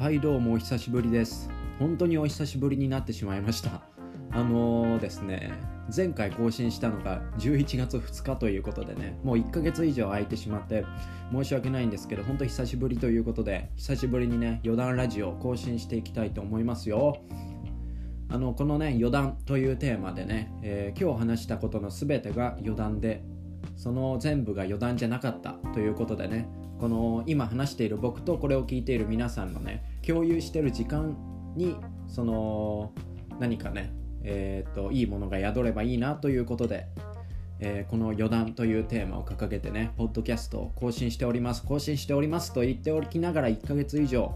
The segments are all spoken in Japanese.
はいどうもお久しぶりです。本当にお久しぶりになってしまいました。あのー、ですね前回更新したのが11月2日ということでねもう1ヶ月以上空いてしまって申し訳ないんですけど本当久しぶりということで久しぶりにね余談ラジオ更新していきたいと思いますよ。あのこのね余談というテーマでね、えー、今日話したことの全てが余談でその全部が余談じゃなかったということでねこの今話している僕とこれを聞いている皆さんのね共有してる時間にその何かねえーと、いいものが宿ればいいなということで、えー、この余談というテーマを掲げてねポッドキャストを更新しております更新しておりますと言っておきながら1ヶ月以上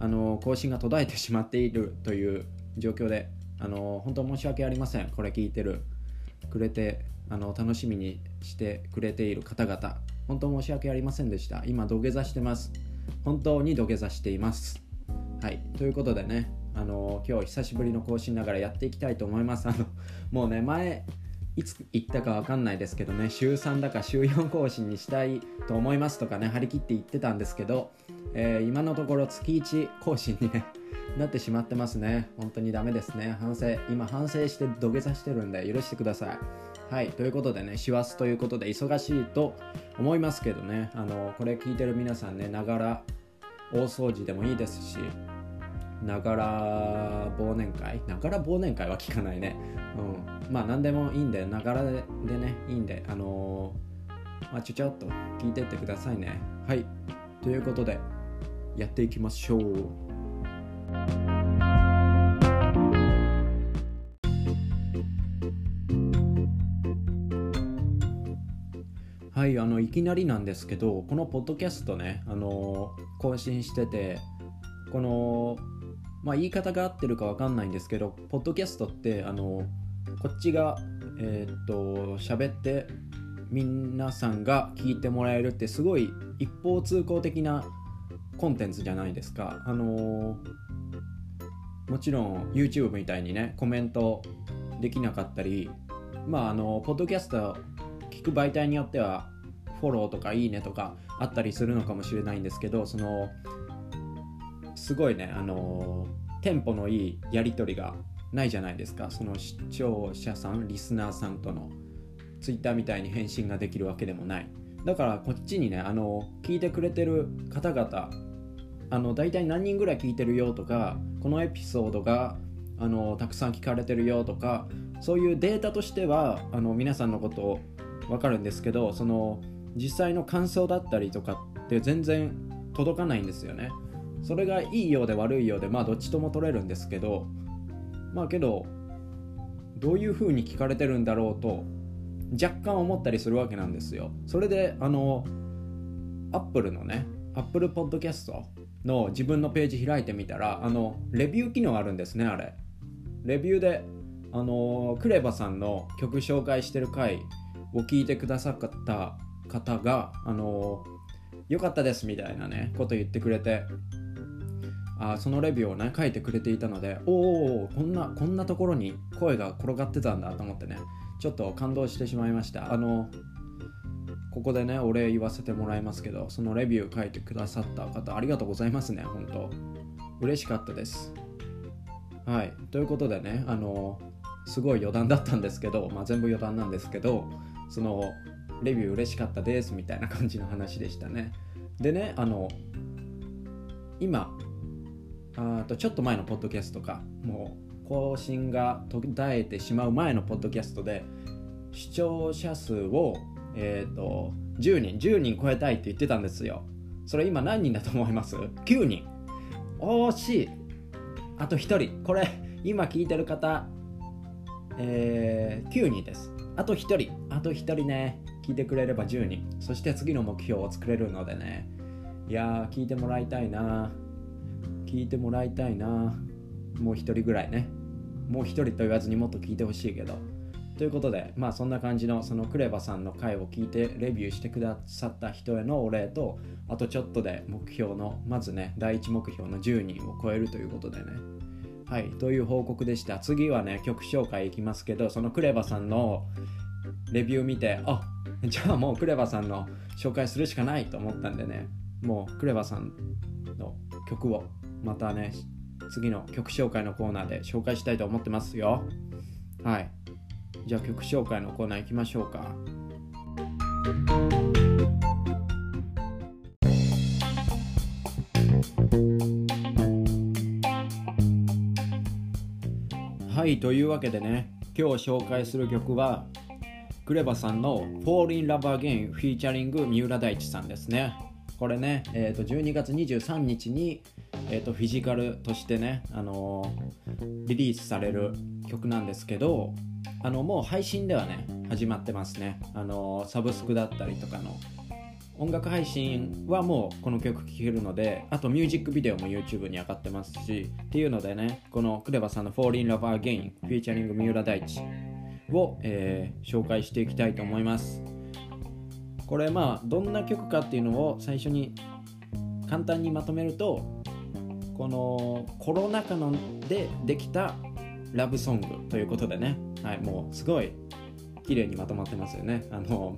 あの更新が途絶えてしまっているという状況であの本当申し訳ありません。これ聞いてるくれてあの楽しみにしてくれている方々。本当申し訳ありませんでした。今土下座してます。本当に土下座しています。はい。ということでねあの今日久しぶりの更新ながらやっていきたいと思います。あのもうね前いつ言ったか分かんないですけどね週3だか週4更新にしたいと思いますとかね張り切って言ってたんですけど、えー、今のところ月1更新にねなってしまってますね。本当にダメですね。反省今反省して土下座してるんで許してください。はいということでね師走ということで忙しいと思いますけどねあのこれ聞いてる皆さんねながら大掃除でもいいですしながら忘年会？ながら忘年会は聞かないね。うん。まあ何でもいいんでながらでねいいんであのー、まあちょちょっと聞いてってくださいね。はいということでやっていきましょう。はいあのいきなりなんですけどこのポッドキャストねあの更新しててこのまあ言い方が合ってるか分かんないんですけどポッドキャストってあのこっちがえー、っと喋って皆さんが聞いてもらえるってすごい一方通行的なコンテンツじゃないですか。あのもちろん YouTube みたいにねコメントできなかったりまああのポッドキャスト聞く媒体によってはフォローとかいいねとかあったりするのかもしれないんですけどそのすごいねあのテンポのいいやり取りがないじゃないですか。その視聴者さんリスナーさんとの Twitter みたいに返信ができるわけでもない。だからこっちにねあの聞いてくれてる方々あの大体何人ぐらい聞いてるよとかこのエピソードがあのたくさん聞かれてるよとかそういうデータとしてはあの皆さんのことを分かるんですけどその実際の感想だったりとかって全然届かないんですよね。それがいいようで悪いようでまあどっちとも取れるんですけどまあけどどういう風に聞かれてるんだろうと若干思ったりするわけなんですよ。それであのアップルのねアップルポッドキャストの自分のページ開いてみたらあのレビュー機能あるんですねあれ。レビューであのクレバさんの曲紹介してる回を聞いてくださった方があの良かったですみたいなねこと言ってくれてあそのレビューをね書いてくれていたのでおおこんなこんなところに声が転がってたんだと思ってねちょっと感動してしまいました。あのここでねお礼言わせてもらいますけどそのレビュー書いてくださった方ありがとうございますね本当。嬉しかったです。はい。ということでねあのすごい余談だったんですけど、まあ、全部余談なんですけどそのレビュー嬉しかったですみたいな感じの話でしたね。でねあの今あとちょっと前のポッドキャストかもう更新が途絶えてしまう前のポッドキャストで視聴者数を、えーと、10人10人超えたいって言ってたんですよ。それ今何人だと思います ?9 人。惜しい。あと1人。これ今聞いてる方、えー、9人です。あと1人。あと1人ね。聞いてくれれば10人そして次の目標を作れるのでね。いやー聞いてもらいたいな。聞いてもらいたいな。もう1人ぐらいね。もう1人と言わずにもっと聞いてほしいけど。ということでまあそんな感じのそのクレバさんの回を聞いてレビューしてくださった人へのお礼とあとちょっとで目標のまずね第1目標の10人を超えるということでね。はいという報告でした。次はね曲紹介いきますけどそのクレバさんのレビュー見てあじゃあもうクレバさんの紹介するしかないと思ったんでね。もうクレバさんの曲をまたね次の曲紹介のコーナーで紹介したいと思ってますよ。はい。じゃあ曲紹介のコーナー行きましょうか。はいというわけでね今日紹介する曲はクレバさんの「Fall in Love Again」フィーチャリング三浦大知さんですね。これね、えー、と12月23日に、えー、とフィジカルとしてね、あのー、リリースされる曲なんですけどあのもう配信ではね始まってますね、あのー、サブスクだったりとかの。音楽配信はもうこの曲聴けるのであとミュージックビデオも YouTube に上がってますしっていうのでねこのクレバさんの Fall in Love Again フィーチャリング三浦大知を、えー、紹介していきたいと思います。これまあどんな曲かっていうのを最初に簡単にまとめるとこのコロナ禍のでできたラブソングということでね、はい、もうすごい綺麗にまとまってますよね。あの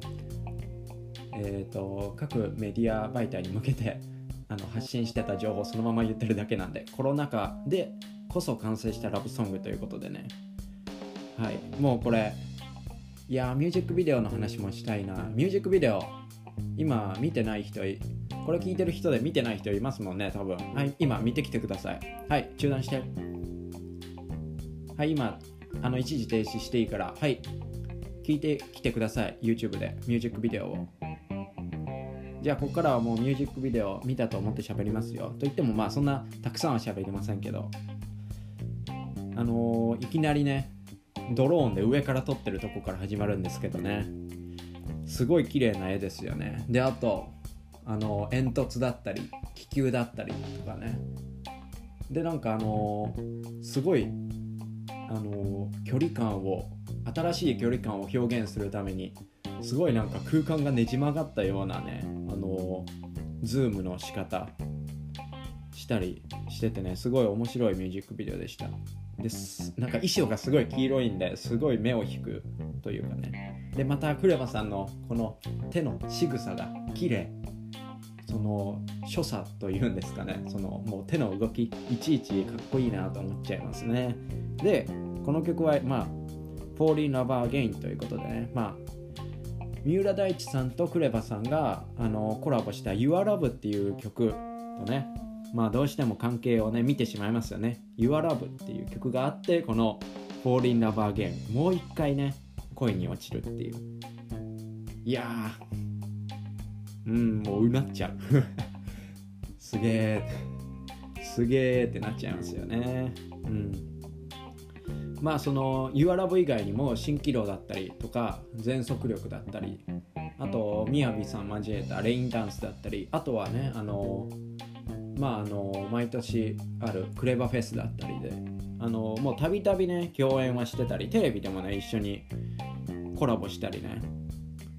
えーと、各メディア媒体に向けてあの発信してた情報そのまま言ってるだけなんでコロナ禍でこそ完成したラブソングということでね。はい。もうこれいやミュージックビデオの話もしたいな。ミュージックビデオ今見てない人これ聞いてる人で見てない人いますもんね多分。はい今見てきてください。はい中断して。はい今あの一時停止していいから。はい聞いてきてください。YouTube でミュージックビデオを。じゃあここからはもうミュージックビデオ見たと思って喋りますよ。と言ってもまあそんなたくさんは喋りませんけど。あのー、いきなりねドローンで上から撮ってるとこから始まるんですけどね。すごい綺麗な絵ですよね。であとあの煙突だったり気球だったりとかね。でなんかあの、すごいあの、距離感を新しい距離感を表現するためにすごいなんか空間がねじ曲がったようなねあのズームの仕方したりしててねすごい面白いミュージックビデオでした。です。なんか衣装がすごい黄色いんですごい目を引くというかね。でまたクレバさんのこの手の仕草が綺麗。その所作というんですかね。そのもう手の動きいちいちかっこいいなと思っちゃいますね。でこの曲はまあ「Fall in Love Again」ということでね。まあ三浦大知さんとクレバさんがあのコラボした「YourLove」っていう曲とねまあどうしても関係をね見てしまいますよね「YourLove」っていう曲があってこの「Fall in Love Again」もう一回ね恋に落ちるっていう。いやうんもううなっちゃう。すげえすげえってなっちゃいますよね。うん。まあその YourLove 以外にも蜃気楼だったりとか全速力だったりあとみやびさん交えたレインダンスだったりあとはねあのまああの毎年あるクレバフェスだったりであのもうたびたびね共演はしてたりテレビでもね一緒にコラボしたりね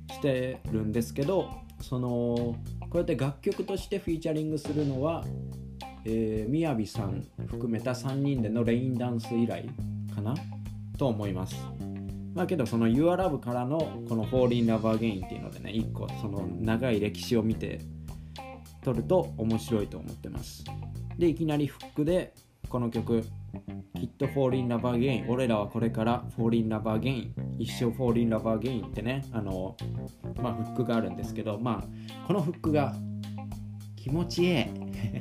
してるんですけどそのこうやって楽曲としてフィーチャリングするのはえー、みやびさん含めた3人でのレインダンス以来かなと思います。まあけどその YourLove からのこの Fall in Love Again っていうのでね、一個その長い歴史を見て撮ると面白いと思ってます。で、いきなりフックでこの曲、きっと Fall in Love Again、俺らはこれから Fall in Love Again、一生 Fall in Love Again ってね、あの、まあフックがあるんですけど、まあこのフックが気持ちいい。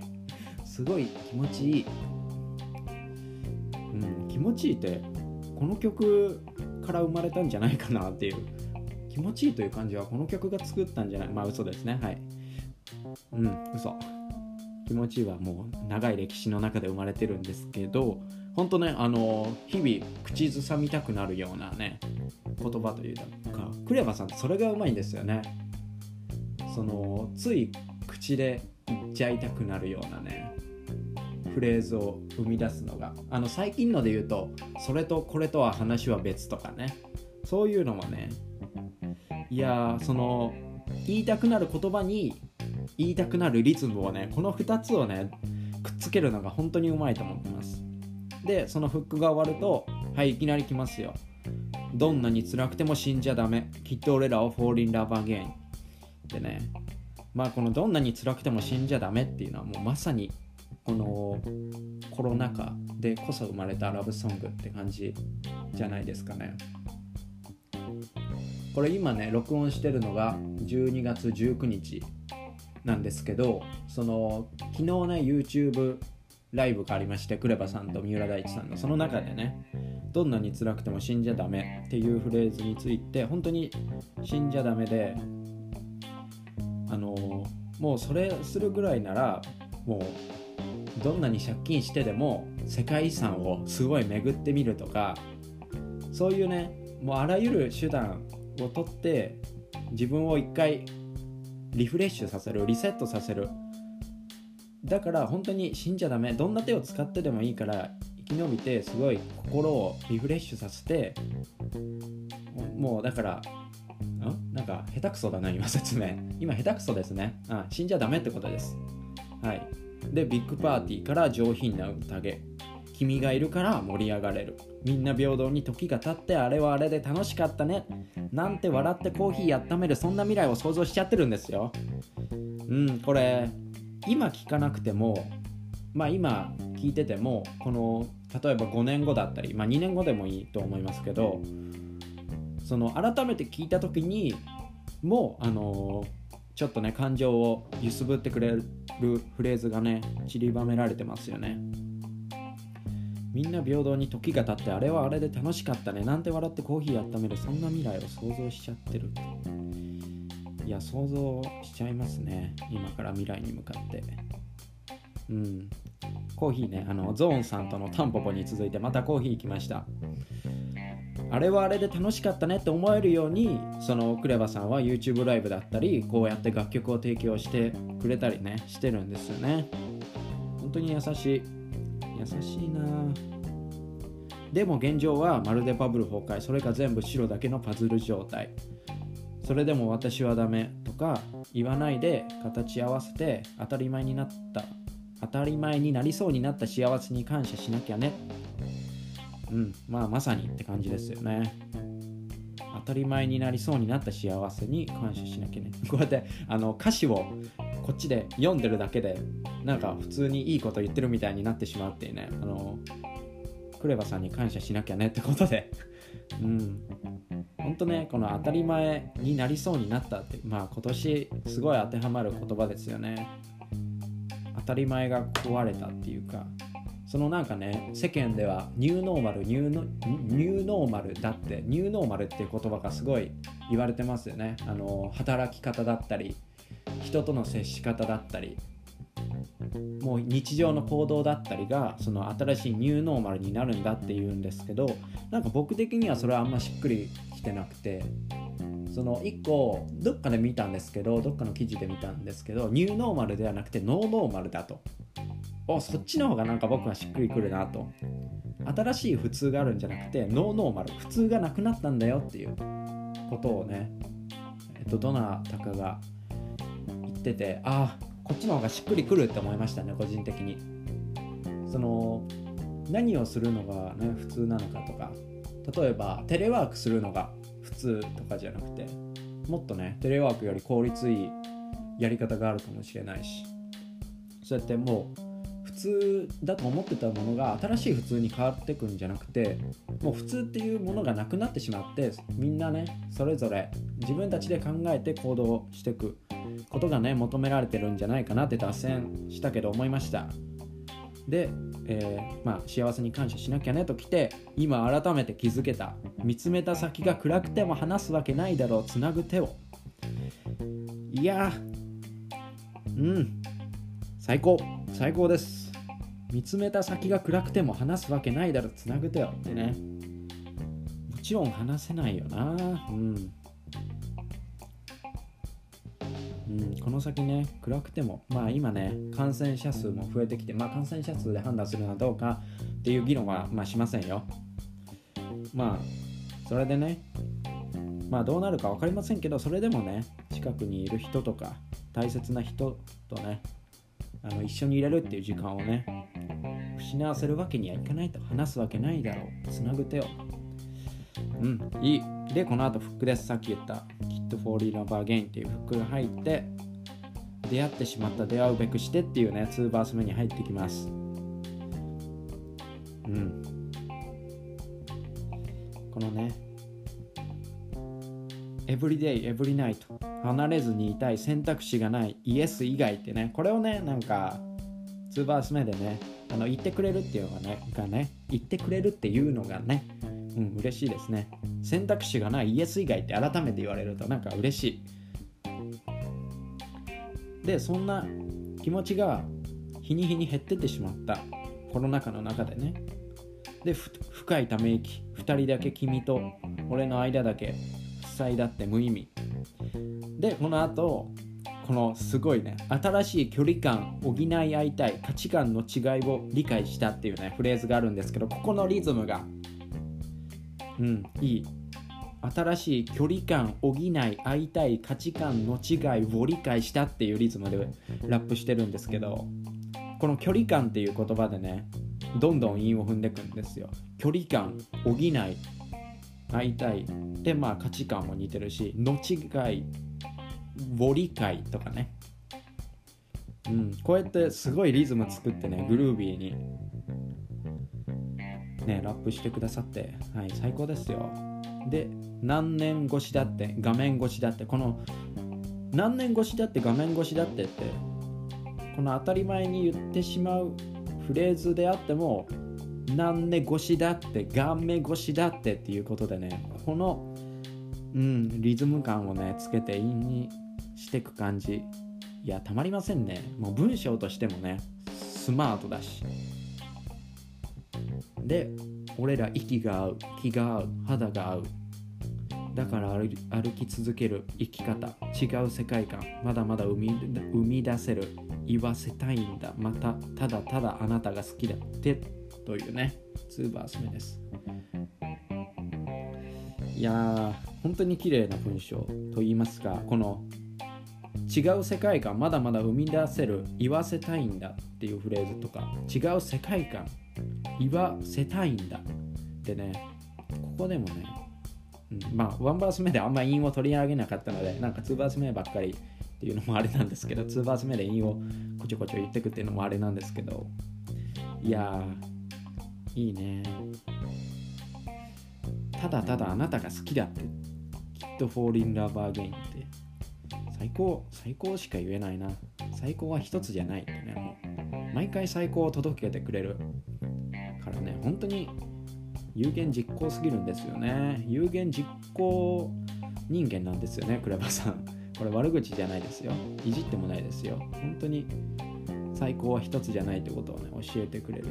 すごい気持ちいい。うん、気持ちいいってこの曲から生まれたんじゃないかなっていう気持ちいいという感じはこの曲が作ったんじゃないまあ嘘ですねはいうん嘘。気持ちはもう長い歴史の中で生まれてるんですけど本当ねあの日々口ずさみたくなるようなね言葉というかクレバさんってそれがうまいんですよね。そのつい口で言っちゃいたくなるようなねフレーズを生み出すのが。あの最近ので言うとそれとこれとは話は別とかね。そういうのもねいやその言いたくなる言葉に言いたくなるリズムをねこの2つをねくっつけるのが本当にうまいと思ってます。でそのフックが終わるとはいいきなり来ますよ。どんなに辛くても死んじゃダメ。きっと俺らを Fall in Love Again ってねまあこのどんなに辛くても死んじゃダメっていうのはもうまさにこのコロナ禍でこそ生まれたラブソングって感じじゃないですかね。これ今ね録音してるのが12月19日。なんですけどその昨日ね YouTube ライブがありましてクレバさんと三浦大知さんの。その中でねどんなに辛くても死んじゃダメっていうフレーズについて本当に死んじゃダメであのもうそれするぐらいならもうどんなに借金してでも世界遺産をすごい巡ってみるとかそういうねもうあらゆる手段を取って自分を一回リフレッシュさせるリセットさせる。だから本当に死んじゃダメ。どんな手を使ってでもいいから生き延びてすごい心をリフレッシュさせてもうだからん？なんか下手くそだな今説明。今下手くそですね。あ死んじゃダメってことです。はい。でビッグパーティーから上品な宴。君がいるから盛り上がれる。みんな平等に時が経ってあれはあれで楽しかったね。なんて笑ってコーヒー温めるそんな未来を想像しちゃってるんですよ。うんこれ今聞かなくてもまあ今聞いててもこの例えば5年後だったり、まあ、2年後でもいいと思いますけどその改めて聞いた時にもうあのちょっとね感情を揺すぶってくれるフレーズがね散りばめられてますよね。みんな平等に時が経ってあれはあれで楽しかったね。なんて笑ってコーヒー温めるそんな未来を想像しちゃってる。いや想像しちゃいますね。今から未来に向かって。うん。コーヒーねあのゾーンさんとのタンポポに続いてまたコーヒー行きました。あれはあれで楽しかったねって思えるようにそのクレバさんは YouTube ライブだったりこうやって楽曲を提供してくれたりねしてるんですよね。本当に優しい。優しいな。でも現状はまるでバブル崩壊それか全部白だけのパズル状態。それでも私はダメとか言わないで形合わせて当たり前になった。当たり前になりそうになった幸せに感謝しなきゃね。うんまあまさにって感じですよね。当たり前になりそうになった幸せに感謝しなきゃね。こうやってあの歌詞をこっちで読んでるだけでなんか普通にいいこと言ってるみたいになってしまうっていうね。あのクレバさんに感謝しなきゃねってことで。うん。本当ねこの当たり前になりそうになったってまあ今年すごい当てはまる言葉ですよね。当たり前が壊れたっていうか。そのなんかね世間ではニューノーマルニューノニューノーマルだってニューノーマルっていう言葉がすごい言われてますよね。あの働き方だったり人との接し方だったりもう日常の行動だったりがその新しいニューノーマルになるんだっていうんですけどなんか僕的にはそれはあんましっくりきてなくてその1個どっかで見たんですけどどっかの記事で見たんですけどニューノーマルではなくてノーノーマルだと。おそっちの方がなんか僕はしっくりくるなと。新しい普通があるんじゃなくてノーノーマル普通がなくなったんだよっていうことをねえっとどなたかがっててああこっちの方がしっくりくるって思いましたね個人的に。その何をするのが、ね、普通なのかとか。例えばテレワークするのが普通とかじゃなくてもっとねテレワークより効率いいやり方があるかもしれないし。そうやってもう普通だと思ってたものが新しい普通に変わってくんじゃなくてもう普通っていうものがなくなってしまってみんなねそれぞれ自分たちで考えて行動していく。ことがね求められてるんじゃないかなって脱線したけど思いました。で、えー、まあ、幸せに感謝しなきゃねと来て今改めて気づけた。見つめた先が暗くても話すわけないだろう。つなぐ手を。いやうん。最高。最高です。見つめた先が暗くても話すわけないだろつなぐ手よってね。もちろん話せないよな。うん。うん、この先ね暗くてもまあ今ね感染者数も増えてきてまあ感染者数で判断するのはどうかっていう議論はまあしませんよ。まあそれでねまあどうなるか分かりませんけどそれでもね近くにいる人とか大切な人とねあの一緒にいれるっていう時間をね失わせるわけにはいかないと話すわけないだろう。つなぐ手を。うんいい。でこの後フックですさっき言った「Kit for Love Again」っていうフックが入って出会ってしまった出会うべくしてっていうね2バース目に入ってきます。うん。このね Everyday, Every Night 離れずにいたい選択肢がないイエス以外ってねこれをねなんか2バース目でねあの言ってくれるっていうのがねがね言ってくれるっていうのがねうん嬉しいですね。選択肢がないイエス以外って改めて言われるとなんか嬉しい。でそんな気持ちが日に日に減ってってしまったコロナ禍の中でね。で深いため息2人だけ君と俺の間だけ塞いだって無意味。でこの後このすごいね新しい距離感補い合いたい価値観の違いを理解したっていうねフレーズがあるんですけどここのリズムがうん。いい新しい距離感補い合いたい価値観の違いを理解したっていうリズムでラップしてるんですけどこの距離感っていう言葉でねどんどん韻を踏んでいくんですよ。距離感補い合いたいでまあ価値観も似てるしの違いを理解とかね。うん。こうやってすごいリズム作ってねグルービーにねラップしてくださってはい最高ですよ。で何年越しだって画面越しだってこの何年越しだって画面越しだってってこの当たり前に言ってしまうフレーズであっても何年越しだって顔面越しだってっていうことでねこの、うん、リズム感をねつけて韻にしてく感じ。いやたまりませんね。もう文章としてもねスマートだし。で俺ら息が合う気が合う肌が合う。だから歩き続ける生き方。違う世界観。まだまだ生み生み出せる。言わせたいんだ。またただただあなたが好きだ。ってというね。2バース目です。いやー本当に綺麗な文章と言いますか。この違う世界観。まだまだ生み出せる。言わせたいんだっていうフレーズとか。違う世界観。言わせたいんだ。ってねここでもね、うん、まあ1バース目であんま韻を取り上げなかったのでなんか2バース目ばっかりっていうのもあれなんですけど2バース目で韻をこちょこちょ言ってくっていうのもあれなんですけどいやーいいね。ただただあなたが好きだってきっと Fall in Love Again って最高最高しか言えないな。最高は一つじゃないってねもう毎回最高を届けてくれる。本当に有言実行すぎるんですよね。有言実行人間なんですよねクレバさん。これ悪口じゃないですよ。いじってもないですよ。本当に最高は一つじゃないってことをね教えてくれる、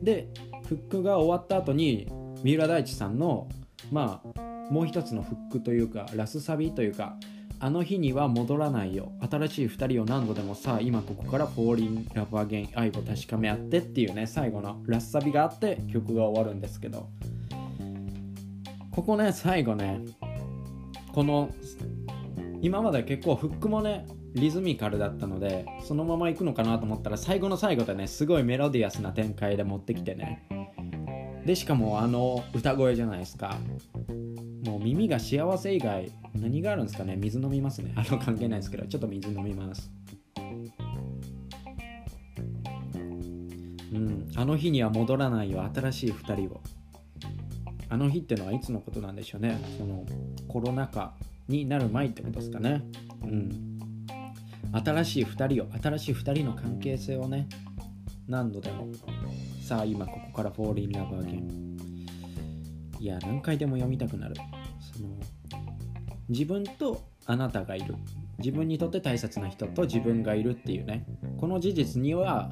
でフックが終わった後に三浦大知さんのまあもう一つのフックというかラスサビというかあの日には戻らないよ。新しい2人を何度でもさ今ここからフォーリンラブアゲン愛を確かめ合ってっていうね最後のラスサビがあって曲が終わるんですけど。ここね最後ねこの今まで結構フックもねリズミカルだったのでそのまま行くのかなと思ったら最後の最後でねすごいメロディアスな展開で持ってきてね。でしかもあの歌声じゃないですか。もう耳が幸せ以外何があるんですかね？水飲みますね。あの関係ないですけどちょっと水飲みます。うん。あの日には戻らないよ新しい2人を。あの日ってのはいつのことなんでしょうね。そのコロナ禍になる前ってことですかね。うん。新しい2人を新しい2人の関係性をね何度でも。さあ今ここからフォーリンラブアゲン。いや何回でも読みたくなる。自分とあなたがいる。自分にとって大切な人と自分がいるっていうね。この事実には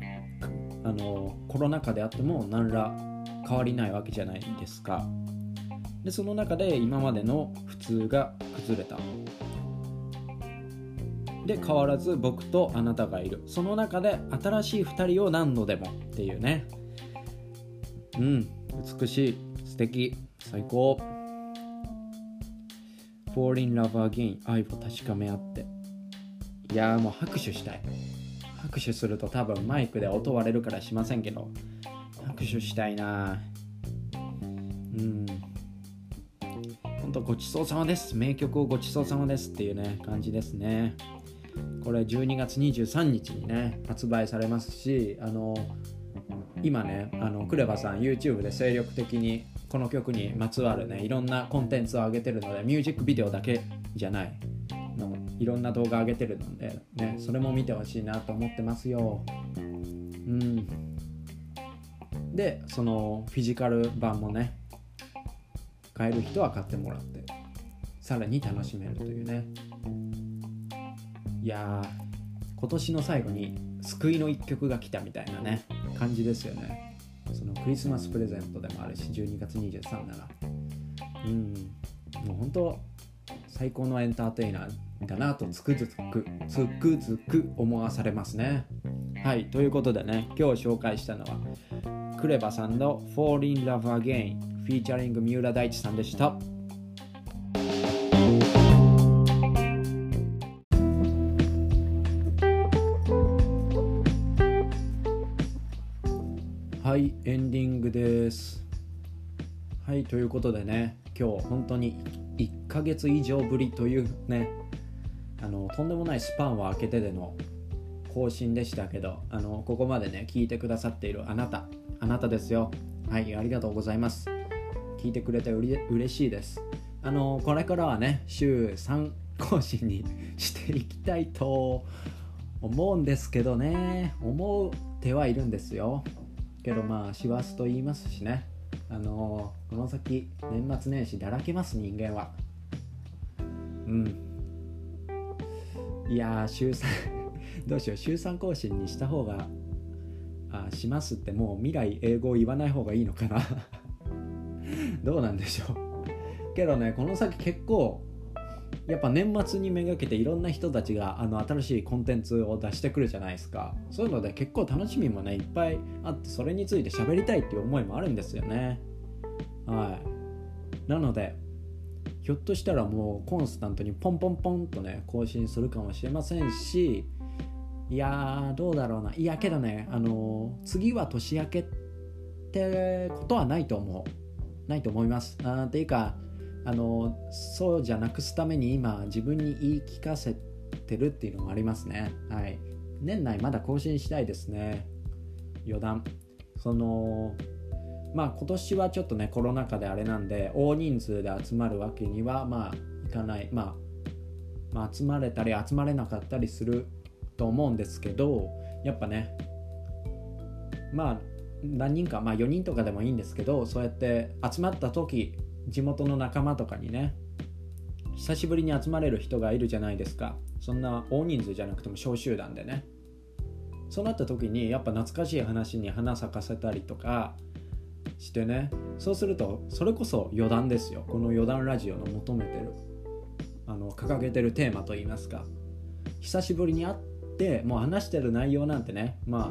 あのコロナ禍であっても何ら変わりないわけじゃないですか。でその中で今までの普通が崩れた。で変わらず僕とあなたがいる。その中で新しい2人を何度でもっていうね。うん美しい素敵最高。Fall in love again 愛を確かめ合って。いやもう拍手したい。拍手すると多分マイクで音割れるからしませんけど。拍手したいなうん。本当ごちそうさまです。名曲をごちそうさまですっていうね感じですね。これ12月23日にね発売されますしあの今ねあのクレバさん YouTube で精力的にこの曲にまつわるねいろんなコンテンツを上げてるのでミュージックビデオだけじゃない。のいろんな動画上げてるのでねそれも見てほしいなと思ってますよ。うん。でそのフィジカル版もね買える人は買ってもらってさらに楽しめるというね。いや今年の最後に救いの一曲が来たみたいなね感じですよねそのクリスマスプレゼントでもあるし12月23ならうんもう本当最高のエンターテイナーだなとつくづくつくづく思わされますね。はいということでね今日紹介したのはクレバさんの Fall in Love Again フィーチャリング三浦大知さんでした。ということでね今日本当に1ヶ月以上ぶりというねあのとんでもないスパンを空けてでの更新でしたけどあのここまでね聞いてくださっているあなたあなたですよ。はいありがとうございます。聞いてくれてうれ嬉しいです。あのこれからはね週3更新にしていきたいと思うんですけどね。思ってはいるんですよ。けどまあ師走と言いますしね。あの、この先年末年始だらけます人間は。うん。いや週3 どうしよう週3更新にした方があしますってもう未来英語を言わない方がいいのかな。どうなんでしょう。けどねこの先結構やっぱ年末にめがけていろんな人たちがあの新しいコンテンツを出してくるじゃないですか。そういうので結構楽しみもねいっぱいあってそれについて喋りたいっていう思いもあるんですよね。はい。なのでひょっとしたらもうコンスタントにポンポンポンとね更新するかもしれませんしいやーどうだろうな。いやけどねあのー、次は年明けってことはないと思う。ないと思います。あっていうかあのそうじゃなくすために今自分に言い聞かせてるっていうのもありますね。はい。年内まだ更新したいですね。余談。そのまあ今年はちょっとねコロナ禍であれなんで大人数で集まるわけにはまあいかない、まあ、まあ集まれたり集まれなかったりすると思うんですけどやっぱねまあ何人かまあ4人とかでもいいんですけどそうやって集まった時地元の仲間とかにね久しぶりに集まれる人がいるじゃないですか。そんな大人数じゃなくても小集団でね。そうなった時にやっぱ懐かしい話に花咲かせたりとかしてね。そうするとそれこそ余談ですよ。この余談ラジオの求めてるあの掲げてるテーマといいますか。久しぶりに会ってもう話してる内容なんてねまあ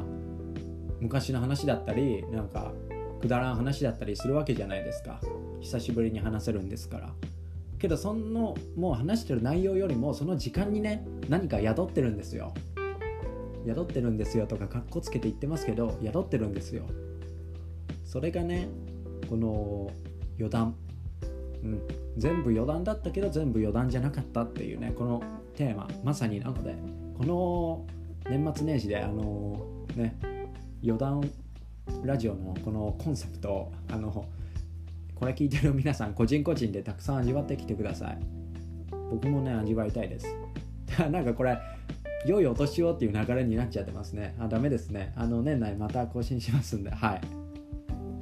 昔の話だったりなんかくだらん話だったりするわけじゃないですか。久しぶりに話せるんですから。けどそのもう話してる内容よりもその時間にね何か宿ってるんですよ。宿ってるんですよとかかっこつけて言ってますけど宿ってるんですよ。それがねこの余談。うん。全部余談だったけど全部余談じゃなかったっていうねこのテーマ。まさになのでこの年末年始であのね余談ラジオのこのコンセプトあのこれ聞いてる皆さん個人個人でたくさん味わってきてください。僕もね味わいたいです。なんかこれ良いお年をっていう流れになっちゃってますね。あダメですね。あの年内また更新しますんで。はい。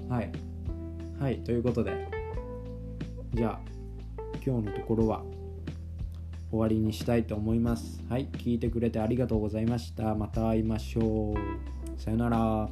はい。はい。ということで。じゃあ今日のところは終わりにしたいと思います。はい。聞いてくれてありがとうございました。また会いましょう。さよなら。